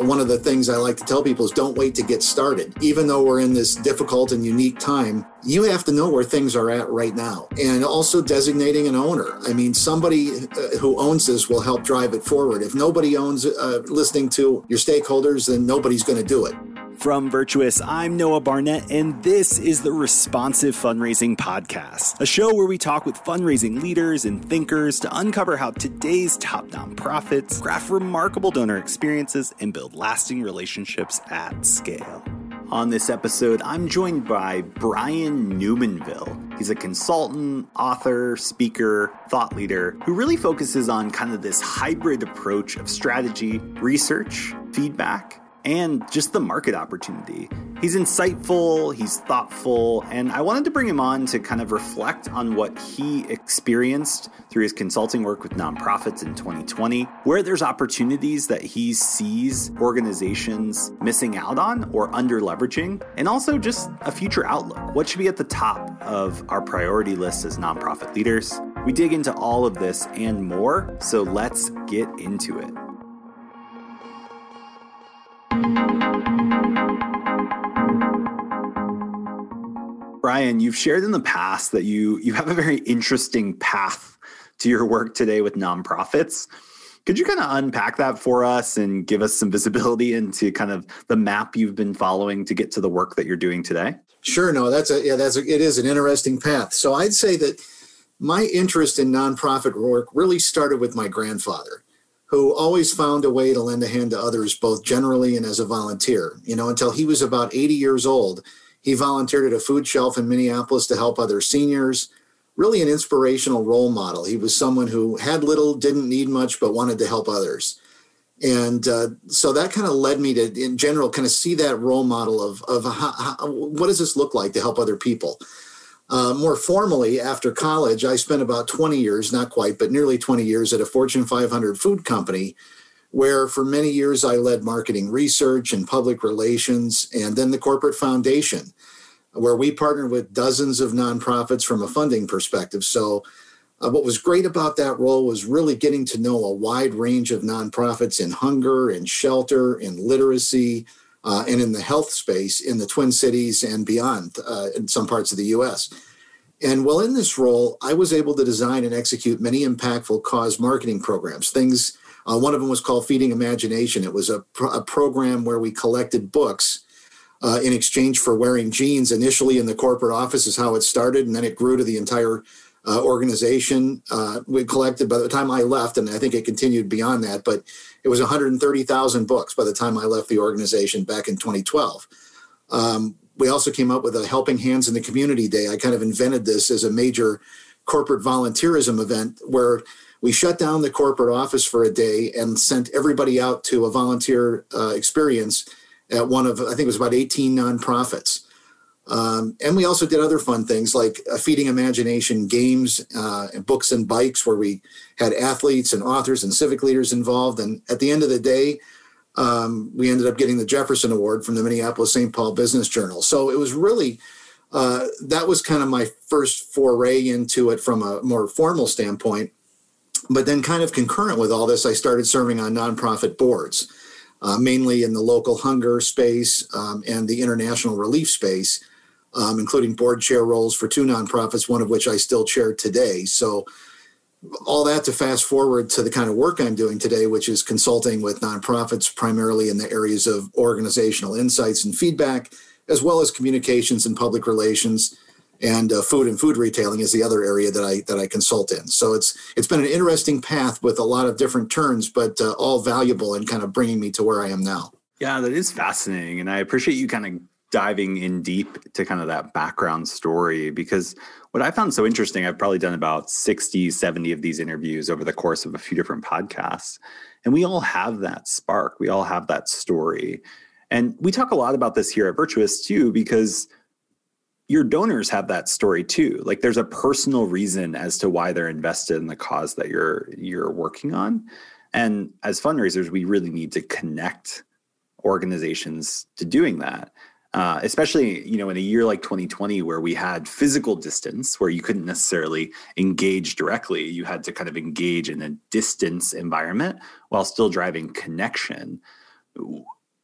One of the things I like to tell people is don't wait to get started. Even though we're in this difficult and unique time, you have to know where things are at right now. And also designating an owner. I mean, somebody uh, who owns this will help drive it forward. If nobody owns uh, listening to your stakeholders, then nobody's going to do it. From Virtuous, I'm Noah Barnett, and this is the Responsive Fundraising Podcast, a show where we talk with fundraising leaders and thinkers to uncover how today's top nonprofits craft remarkable donor experiences and build lasting relationships at scale. On this episode, I'm joined by Brian Numainville. He's a consultant, author, speaker, thought leader who really focuses on kind of this hybrid approach of strategy, research, feedback, and just the market opportunity. He's insightful, he's thoughtful, and I wanted to bring him on to kind of reflect on what he experienced through his consulting work with nonprofits in 2020, where there's opportunities that he sees organizations missing out on or under leveraging, and also just a future outlook. What should be at the top of our priority list as nonprofit leaders? We dig into all of this and more, so let's get into it. Brian, you've shared in the past that you you have a very interesting path to your work today with nonprofits. Could you kind of unpack that for us and give us some visibility into kind of the map you've been following to get to the work that you're doing today? Sure, no, that's a yeah, that's a, it is an interesting path. So I'd say that my interest in nonprofit work really started with my grandfather, who always found a way to lend a hand to others, both generally and as a volunteer. You know, until he was about 80 years old he volunteered at a food shelf in Minneapolis to help other seniors. Really, an inspirational role model. He was someone who had little, didn't need much, but wanted to help others. And uh, so that kind of led me to, in general, kind of see that role model of, of how, how, what does this look like to help other people. Uh, more formally, after college, I spent about 20 years, not quite, but nearly 20 years at a Fortune 500 food company where for many years I led marketing research and public relations, and then the corporate foundation, where we partnered with dozens of nonprofits from a funding perspective. So, uh, what was great about that role was really getting to know a wide range of nonprofits in hunger, in shelter, in literacy, uh, and in the health space in the Twin Cities and beyond uh, in some parts of the US. And while in this role, I was able to design and execute many impactful cause marketing programs, things uh, one of them was called Feeding Imagination. It was a, a program where we collected books uh, in exchange for wearing jeans. Initially in the corporate office is how it started, and then it grew to the entire uh, organization. Uh, we collected by the time I left, and I think it continued beyond that, but it was 130,000 books by the time I left the organization back in 2012. Um, we also came up with a Helping Hands in the Community Day. I kind of invented this as a major corporate volunteerism event where we shut down the corporate office for a day and sent everybody out to a volunteer uh, experience at one of, I think it was about 18 nonprofits. Um, and we also did other fun things like feeding imagination games, uh, and books and bikes, where we had athletes and authors and civic leaders involved. And at the end of the day, um, we ended up getting the Jefferson Award from the Minneapolis St. Paul Business Journal. So it was really uh, that was kind of my first foray into it from a more formal standpoint. But then, kind of concurrent with all this, I started serving on nonprofit boards, uh, mainly in the local hunger space um, and the international relief space, um, including board chair roles for two nonprofits, one of which I still chair today. So, all that to fast forward to the kind of work I'm doing today, which is consulting with nonprofits primarily in the areas of organizational insights and feedback, as well as communications and public relations and uh, food and food retailing is the other area that I that I consult in. So it's it's been an interesting path with a lot of different turns, but uh, all valuable and kind of bringing me to where I am now. Yeah, that is fascinating, and I appreciate you kind of diving in deep to kind of that background story because what I found so interesting, I've probably done about 60, 70 of these interviews over the course of a few different podcasts. And we all have that spark. We all have that story. And we talk a lot about this here at Virtuous too, because your donors have that story too. Like there's a personal reason as to why they're invested in the cause that you're you're working on. And as fundraisers we really need to connect organizations to doing that. Uh, especially you know in a year like 2020 where we had physical distance where you couldn't necessarily engage directly. You had to kind of engage in a distance environment while still driving connection.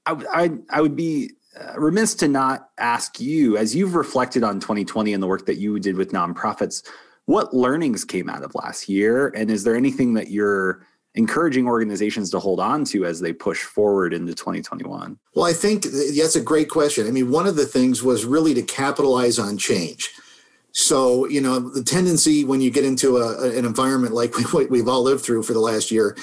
I, I, I would be Uh, remiss to not ask you, as you've reflected on 2020 and the work that you did with nonprofits, what learnings came out of last year? And is there anything that you're encouraging organizations to hold on to as they push forward into 2021? Well, I think that's a great question. I mean, one of the things was really to capitalize on change. So, you know, the tendency when you get into a, an environment like what we've all lived through for the last year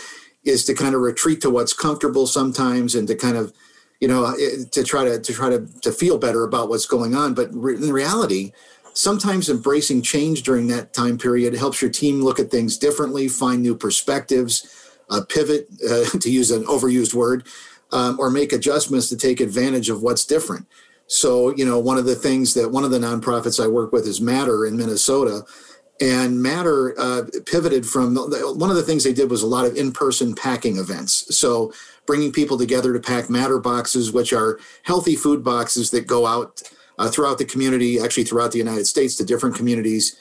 is to kind of retreat to what's comfortable sometimes and to kind of you know, to try to to try to to feel better about what's going on. But in reality, sometimes embracing change during that time period helps your team look at things differently, find new perspectives, uh, pivot uh, to use an overused word, um, or make adjustments to take advantage of what's different. So, you know, one of the things that one of the nonprofits I work with is Matter in Minnesota. And Matter uh, pivoted from one of the things they did was a lot of in person packing events. So, bringing people together to pack matter boxes, which are healthy food boxes that go out uh, throughout the community, actually throughout the United States to different communities.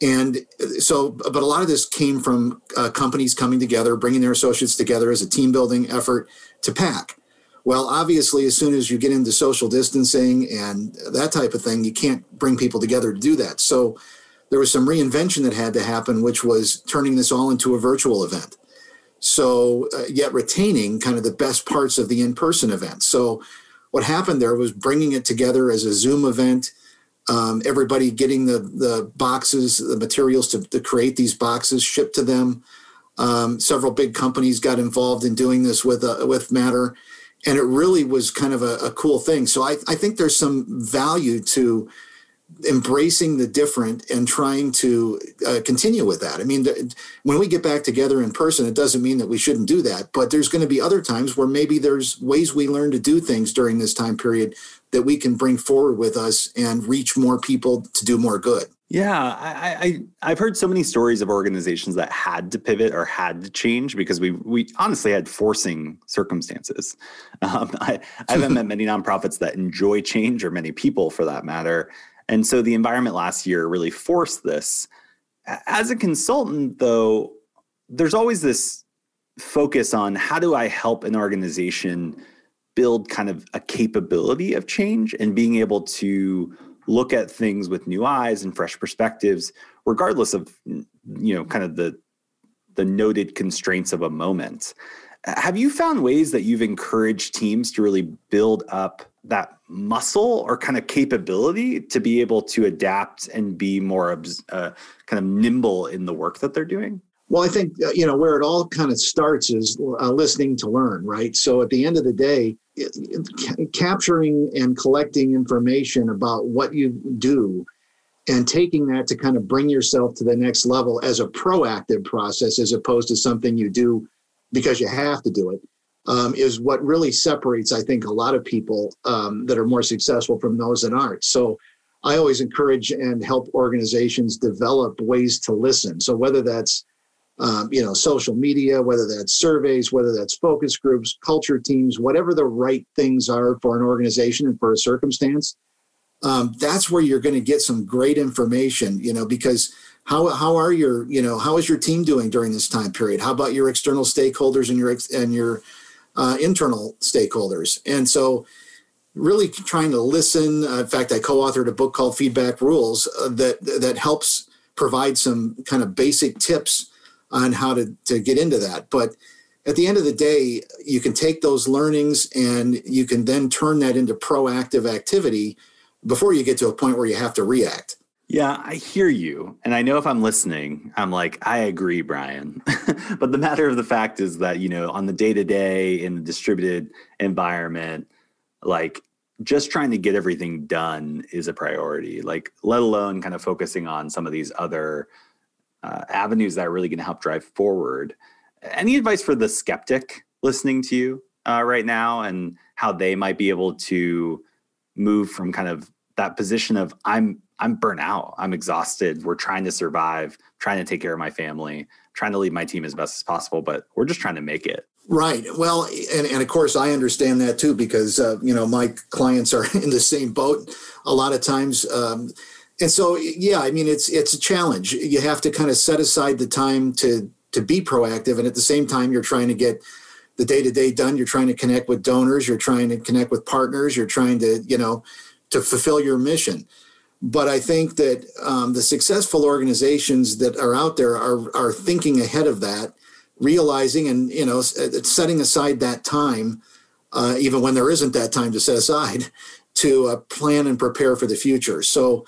And so, but a lot of this came from uh, companies coming together, bringing their associates together as a team building effort to pack. Well, obviously, as soon as you get into social distancing and that type of thing, you can't bring people together to do that. So there was some reinvention that had to happen, which was turning this all into a virtual event. So uh, yet retaining kind of the best parts of the in-person event. So what happened there was bringing it together as a zoom event um, everybody getting the the boxes the materials to, to create these boxes shipped to them. Um, several big companies got involved in doing this with uh, with matter and it really was kind of a, a cool thing. So I, I think there's some value to embracing the different and trying to uh, continue with that. I mean, th- when we get back together in person, it doesn't mean that we shouldn't do that, but there's going to be other times where maybe there's ways we learn to do things during this time period that we can bring forward with us and reach more people to do more good. Yeah, I, I have heard so many stories of organizations that had to pivot or had to change because we we honestly had forcing circumstances. Um, I, I haven't met many nonprofits that enjoy change or many people for that matter and so the environment last year really forced this. As a consultant, though, there's always this focus on how do I help an organization build kind of a capability of change and being able to look at things with new eyes and fresh perspectives regardless of you know kind of the the noted constraints of a moment have you found ways that you've encouraged teams to really build up that muscle or kind of capability to be able to adapt and be more uh, kind of nimble in the work that they're doing? Well, I think uh, you know where it all kind of starts is uh, listening to learn, right? So at the end of the day, it, it, capturing and collecting information about what you do and taking that to kind of bring yourself to the next level as a proactive process as opposed to something you do because you have to do it um, is what really separates, I think, a lot of people um, that are more successful from those that aren't. So I always encourage and help organizations develop ways to listen. So whether that's um, you know social media, whether that's surveys, whether that's focus groups, culture teams, whatever the right things are for an organization and for a circumstance, um, that's where you're going to get some great information. You know because how how are your you know how is your team doing during this time period? How about your external stakeholders and your and your uh, internal stakeholders. And so, really trying to listen. Uh, in fact, I co-authored a book called Feedback Rules uh, that that helps provide some kind of basic tips on how to to get into that. But at the end of the day, you can take those learnings and you can then turn that into proactive activity before you get to a point where you have to react. Yeah, I hear you. And I know if I'm listening, I'm like, I agree, Brian. but the matter of the fact is that, you know, on the day to day in the distributed environment, like just trying to get everything done is a priority, like, let alone kind of focusing on some of these other uh, avenues that are really going to help drive forward. Any advice for the skeptic listening to you uh, right now and how they might be able to move from kind of that position of I'm I'm burnt out. I'm exhausted. We're trying to survive, trying to take care of my family, trying to lead my team as best as possible, but we're just trying to make it. Right. Well, and, and of course, I understand that too because, uh, you know, my clients are in the same boat a lot of times. Um, and so, yeah, I mean, it's it's a challenge. You have to kind of set aside the time to to be proactive, and at the same time, you're trying to get the day to day done. You're trying to connect with donors. You're trying to connect with partners. You're trying to, you know, to fulfill your mission. But I think that um, the successful organizations that are out there are are thinking ahead of that, realizing and you know setting aside that time, uh, even when there isn't that time to set aside, to uh, plan and prepare for the future. So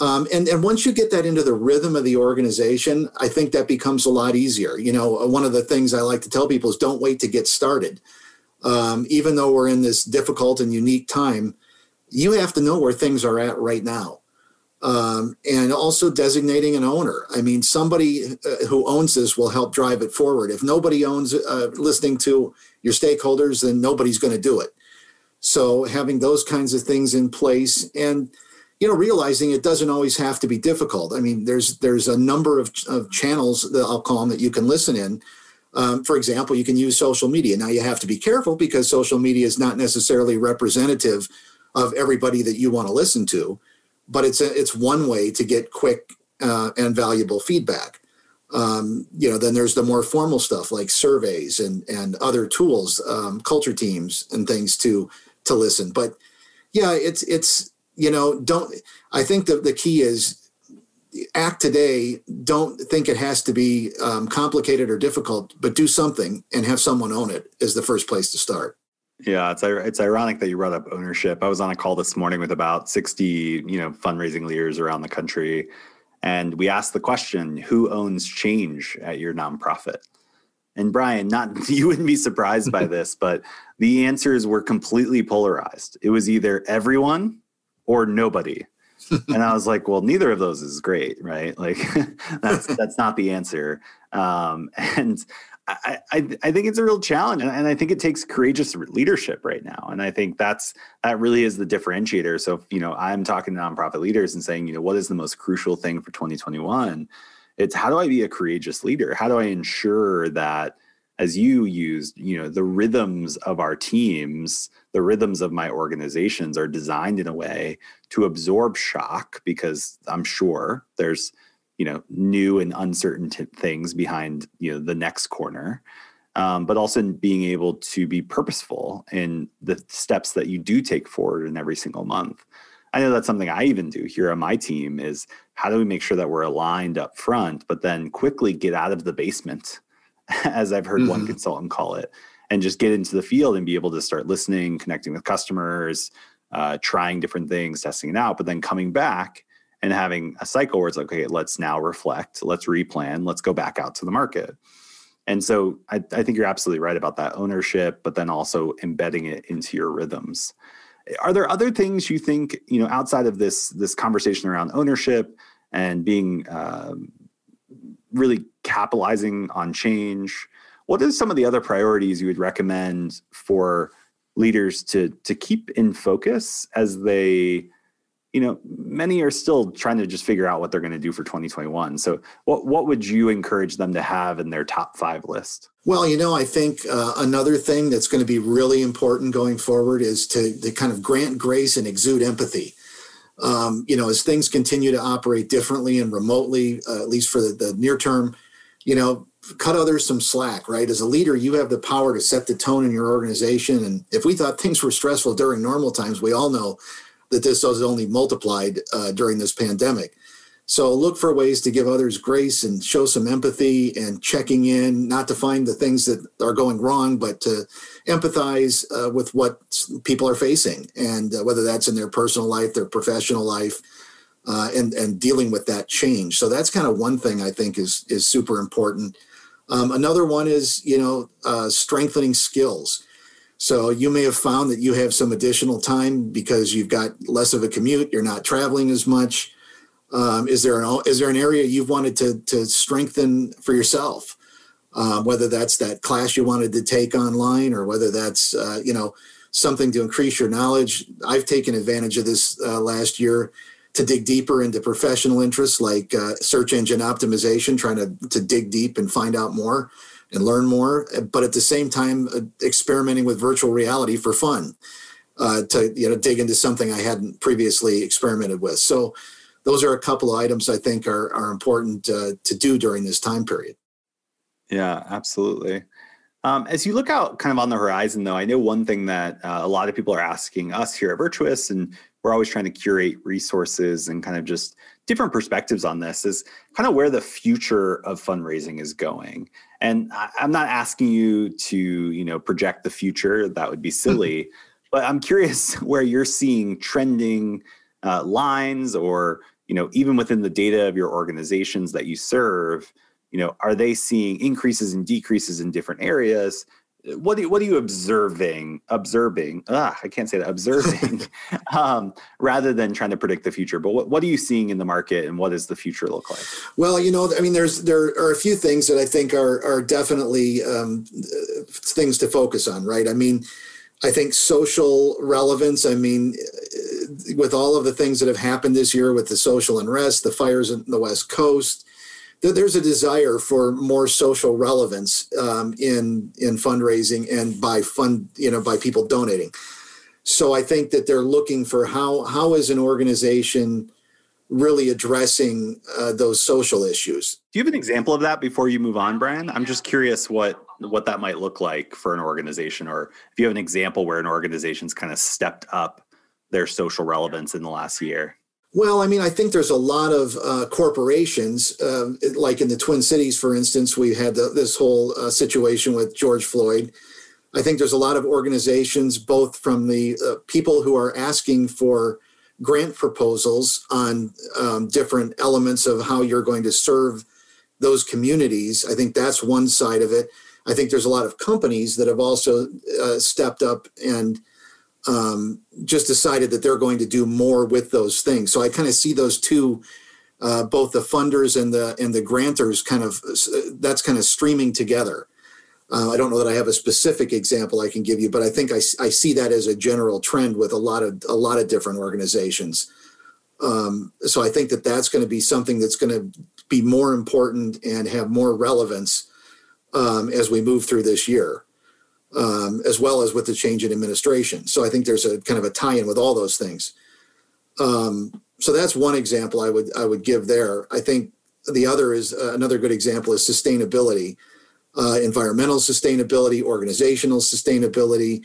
um, and, and once you get that into the rhythm of the organization, I think that becomes a lot easier. You know, uh, one of the things I like to tell people is don't wait to get started. Um, even though we're in this difficult and unique time, you have to know where things are at right now. Um, and also designating an owner. I mean, somebody uh, who owns this will help drive it forward. If nobody owns uh, listening to your stakeholders, then nobody's going to do it. So having those kinds of things in place and you know, realizing it doesn't always have to be difficult. I mean, there's there's a number of, of channels that I'll call them that you can listen in. Um, for example, you can use social media. Now you have to be careful because social media is not necessarily representative of everybody that you want to listen to, but it's a, it's one way to get quick uh, and valuable feedback. Um, you know, then there's the more formal stuff like surveys and and other tools, um, culture teams and things to to listen. But yeah, it's it's you know, don't, I think that the key is act today. Don't think it has to be um, complicated or difficult, but do something and have someone own it is the first place to start. Yeah, it's it's ironic that you brought up ownership. I was on a call this morning with about 60, you know, fundraising leaders around the country and we asked the question, who owns change at your nonprofit? And Brian, not you wouldn't be surprised by this, but the answers were completely polarized. It was either everyone or nobody. and I was like, well, neither of those is great, right? Like that's that's not the answer. Um, and I, I, I think it's a real challenge, and I think it takes courageous leadership right now. And I think that's that really is the differentiator. So, you know, I'm talking to nonprofit leaders and saying, you know, what is the most crucial thing for 2021? It's how do I be a courageous leader? How do I ensure that as you used, you know, the rhythms of our teams, the rhythms of my organizations are designed in a way to absorb shock because I'm sure there's, you know, new and uncertain t- things behind, you know, the next corner. Um, but also being able to be purposeful in the steps that you do take forward in every single month. I know that's something I even do here on my team is how do we make sure that we're aligned up front, but then quickly get out of the basement as I've heard mm-hmm. one consultant call it, and just get into the field and be able to start listening, connecting with customers, uh, trying different things, testing it out, but then coming back and having a cycle where it's like, okay, let's now reflect, let's replan, let's go back out to the market. And so I, I think you're absolutely right about that ownership, but then also embedding it into your rhythms. Are there other things you think, you know, outside of this this conversation around ownership and being um, really capitalizing on change. What are some of the other priorities you would recommend for leaders to to keep in focus as they you know many are still trying to just figure out what they're going to do for 2021 so what what would you encourage them to have in their top five list well you know i think uh, another thing that's going to be really important going forward is to, to kind of grant grace and exude empathy um, you know, as things continue to operate differently and remotely, uh, at least for the, the near term, you know, cut others some slack, right? As a leader, you have the power to set the tone in your organization. And if we thought things were stressful during normal times, we all know that this has only multiplied uh, during this pandemic. So look for ways to give others grace and show some empathy and checking in, not to find the things that are going wrong, but to empathize uh, with what people are facing, and uh, whether that's in their personal life, their professional life, uh, and and dealing with that change. So that's kind of one thing I think is is super important. Um, another one is you know uh, strengthening skills. So you may have found that you have some additional time because you've got less of a commute, you're not traveling as much um, is there an is there an area you've wanted to to strengthen for yourself? Um, whether that's that class you wanted to take online, or whether that's uh, you know something to increase your knowledge. I've taken advantage of this uh, last year to dig deeper into professional interests like uh, search engine optimization, trying to to dig deep and find out more and learn more. But at the same time, uh, experimenting with virtual reality for fun uh, to you know dig into something I hadn't previously experimented with. So those are a couple of items I think are are important uh, to do during this time period. Yeah, absolutely. Um, as you look out kind of on the horizon, though, I know one thing that uh, a lot of people are asking us here at Virtuous, and we're always trying to curate resources and kind of just different perspectives on this is kind of where the future of fundraising is going. And I, am not asking you to, you know, project the future. That would be silly. but I'm curious where you're seeing trending uh, lines or, you know, even within the data of your organizations that you serve, you know, are they seeing increases and decreases in different areas? What are you, what are you observing observing? Ah i can't say that observing um, rather than trying to predict the future. But what, what are you seeing in the market and what does the future look like? Well you know i mean there's there are a few things that i think are are definitely um, things to focus on right? I mean i think social relevance i mean with all of the things that have happened this year with the social unrest the fires in the west coast there's a desire for more social relevance um, in in fundraising and by fund you know by people donating. So I think that they're looking for how how is an organization really addressing uh, those social issues. Do you have an example of that before you move on, Brian? I'm just curious what what that might look like for an organization, or if you have an example where an organization's kind of stepped up their social relevance in the last year. Well, I mean, I think there's a lot of uh, corporations, uh, like in the Twin Cities, for instance, we had the, this whole uh, situation with George Floyd. I think there's a lot of organizations, both from the uh, people who are asking for grant proposals on um, different elements of how you're going to serve those communities. I think that's one side of it. I think there's a lot of companies that have also uh, stepped up and um, just decided that they're going to do more with those things. So I kind of see those two, uh, both the funders and the and the grantors, kind of that's kind of streaming together. Uh, I don't know that I have a specific example I can give you, but I think I, I see that as a general trend with a lot of a lot of different organizations. Um, so I think that that's going to be something that's going to be more important and have more relevance um, as we move through this year um, as well as with the change in administration. So I think there's a kind of a tie-in with all those things. Um, so that's one example I would I would give there. I think the other is uh, another good example is sustainability, uh, environmental sustainability, organizational sustainability.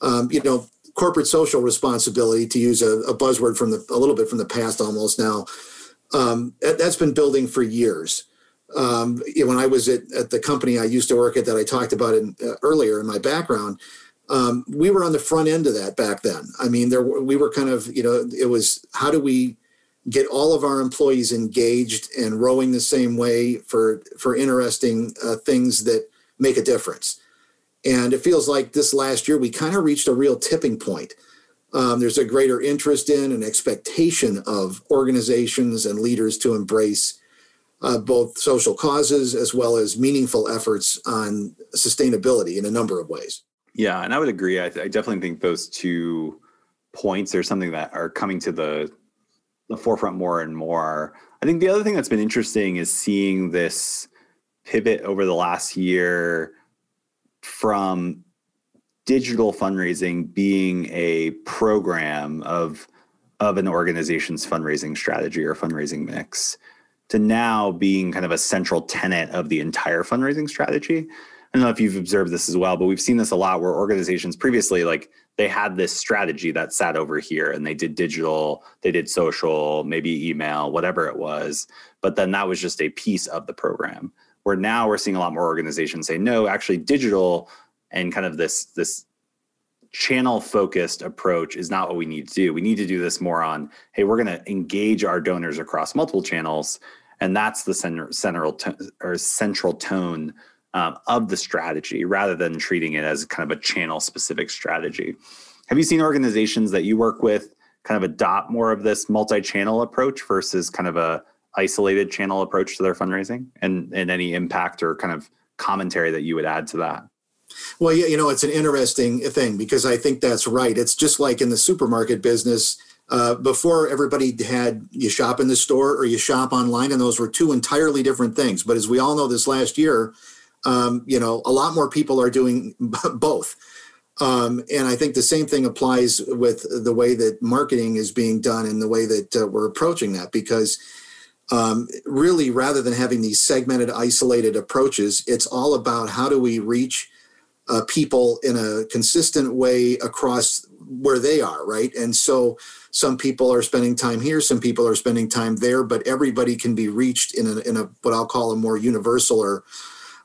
Um, you know, corporate social responsibility, to use a, a, buzzword from the a little bit from the past almost now. Um, that, has been building for years um, when I was at, at, the company I used to work at that I talked about in, uh, earlier in my background, um, we were on the front end of that back then. I mean, there we were kind of you know it was how do we get all of our employees engaged and rowing the same way for for interesting uh, things that make a difference. And it feels like this last year we kind of reached a real tipping point. Um, there's a greater interest in and expectation of organizations and leaders to embrace uh, both social causes as well as meaningful efforts on sustainability in a number of ways. Yeah, and I would agree. I, th- I definitely think those two points are something that are coming to the the forefront more and more. I think the other thing that's been interesting is seeing this pivot over the last year from digital fundraising being a program of of an organization's fundraising strategy or fundraising mix to now being kind of a central tenet of the entire fundraising strategy. I don't know if you've observed this as well, but we've seen this a lot where organizations previously, like they had this strategy that sat over here and they did digital, they did social, maybe email, whatever it was. But then that was just a piece of the program. Where now we're seeing a lot more organizations say, no, actually digital and kind of this, this channel focused approach is not what we need to do. We need to do this more on, hey, we're going to engage our donors across multiple channels, and that's the center, central or central tone um, of the strategy, rather than treating it as kind of a channel specific strategy. Have you seen organizations that you work with kind of adopt more of this multi-channel approach versus kind of a isolated channel approach to their fundraising, and and any impact or kind of commentary that you would add to that? Well, yeah, you know, it's an interesting thing because I think that's right. It's just like in the supermarket business. Uh, before everybody had you shop in the store or you shop online, and those were two entirely different things. But as we all know, this last year, um, you know, a lot more people are doing both. Um, and I think the same thing applies with the way that marketing is being done and the way that uh, we're approaching that because um, really rather than having these segmented isolated approaches it's all about how do we reach uh, people in a consistent way across where they are, right? And so some people are spending time here, some people are spending time there, but everybody can be reached in a, in a what I'll call a more universal or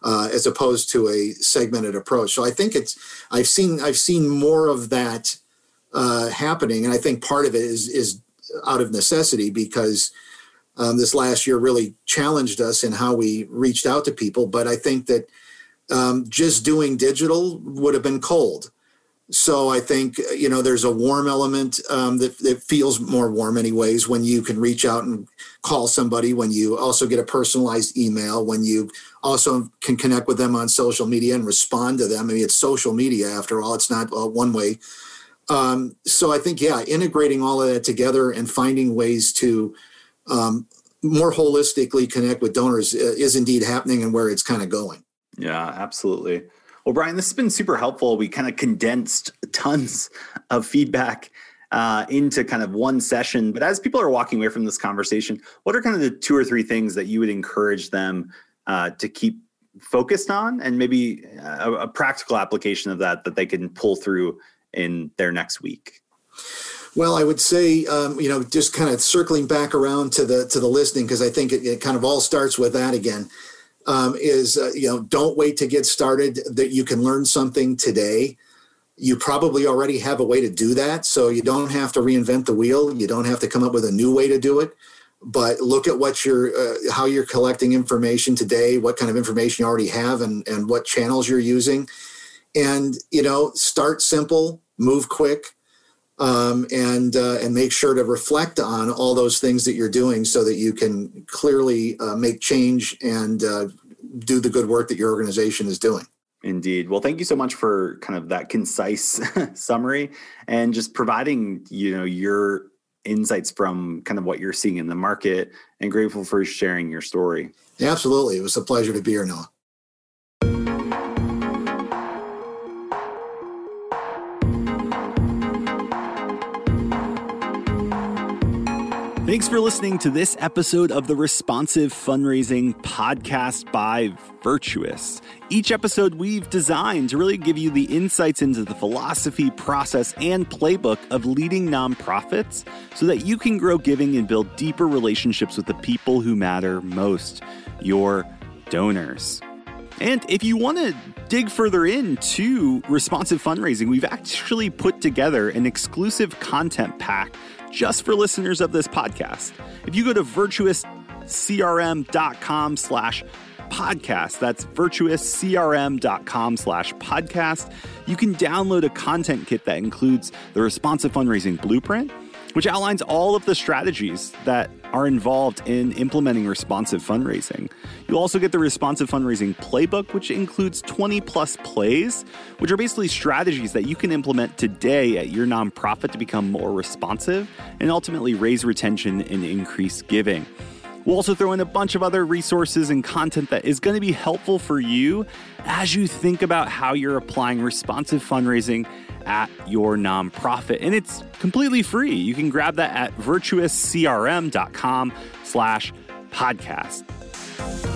uh, as opposed to a segmented approach. So I think it's I've seen I've seen more of that uh, happening, and I think part of it is is out of necessity because um, this last year really challenged us in how we reached out to people. But I think that um, just doing digital would have been cold. So I think you know there's a warm element um, that, that feels more warm, anyways, when you can reach out and call somebody. When you also get a personalized email. When you also can connect with them on social media and respond to them. I mean, it's social media after all. It's not uh, one way. Um, so I think yeah, integrating all of that together and finding ways to um, more holistically connect with donors uh, is indeed happening and where it's kind of going. Yeah, absolutely. Well, Brian, this has been super helpful. We kind of condensed tons of feedback uh, into kind of one session. But as people are walking away from this conversation, what are kind of the two or three things that you would encourage them uh, to keep focused on, and maybe a, a practical application of that that they can pull through in their next week? Well, I would say, um, you know, just kind of circling back around to the to the listening because I think it, it, kind of all starts with that again um, is uh, you know don't wait to get started that you can learn something today. You probably already have a way to do that so you don't have to reinvent the wheel. You don't have to come up with a new way to do it. But look at what you're uh, how you're collecting information today what kind of information you already have and and what channels you're using. And you know start simple move quick um, and uh, and make sure to reflect on all those things that you're doing so that you can clearly uh, make change and uh, do the good work that your organization is doing. Indeed. Well, thank you so much for kind of that concise summary and just providing you know your insights from kind of what you're seeing in the market and grateful for sharing your story. Absolutely. It was a pleasure to be here, Noah. Thanks for listening to this episode of the Responsive Fundraising Podcast by Virtuous. Each episode we've designed to really give you the insights into the philosophy, process, and playbook of leading nonprofits so that you can grow giving and build deeper relationships with the people who matter most your donors. And if you want to dig further into responsive fundraising, we've actually put together an exclusive content pack just for listeners of this podcast. If you go to virtuouscrm.com slash podcast, that's virtuouscrm.com slash podcast, you can download a content kit that includes the responsive fundraising blueprint, which outlines all of the strategies that are involved in implementing responsive fundraising. You'll also get the responsive fundraising playbook, which includes 20 plus plays, which are basically strategies that you can implement today at your nonprofit to become more responsive and ultimately raise retention and increase giving. We'll also throw in a bunch of other resources and content that is going to be helpful for you as you think about how you're applying responsive fundraising at your nonprofit. And it's completely free. You can grab that at virtuouscrm.com slash podcast.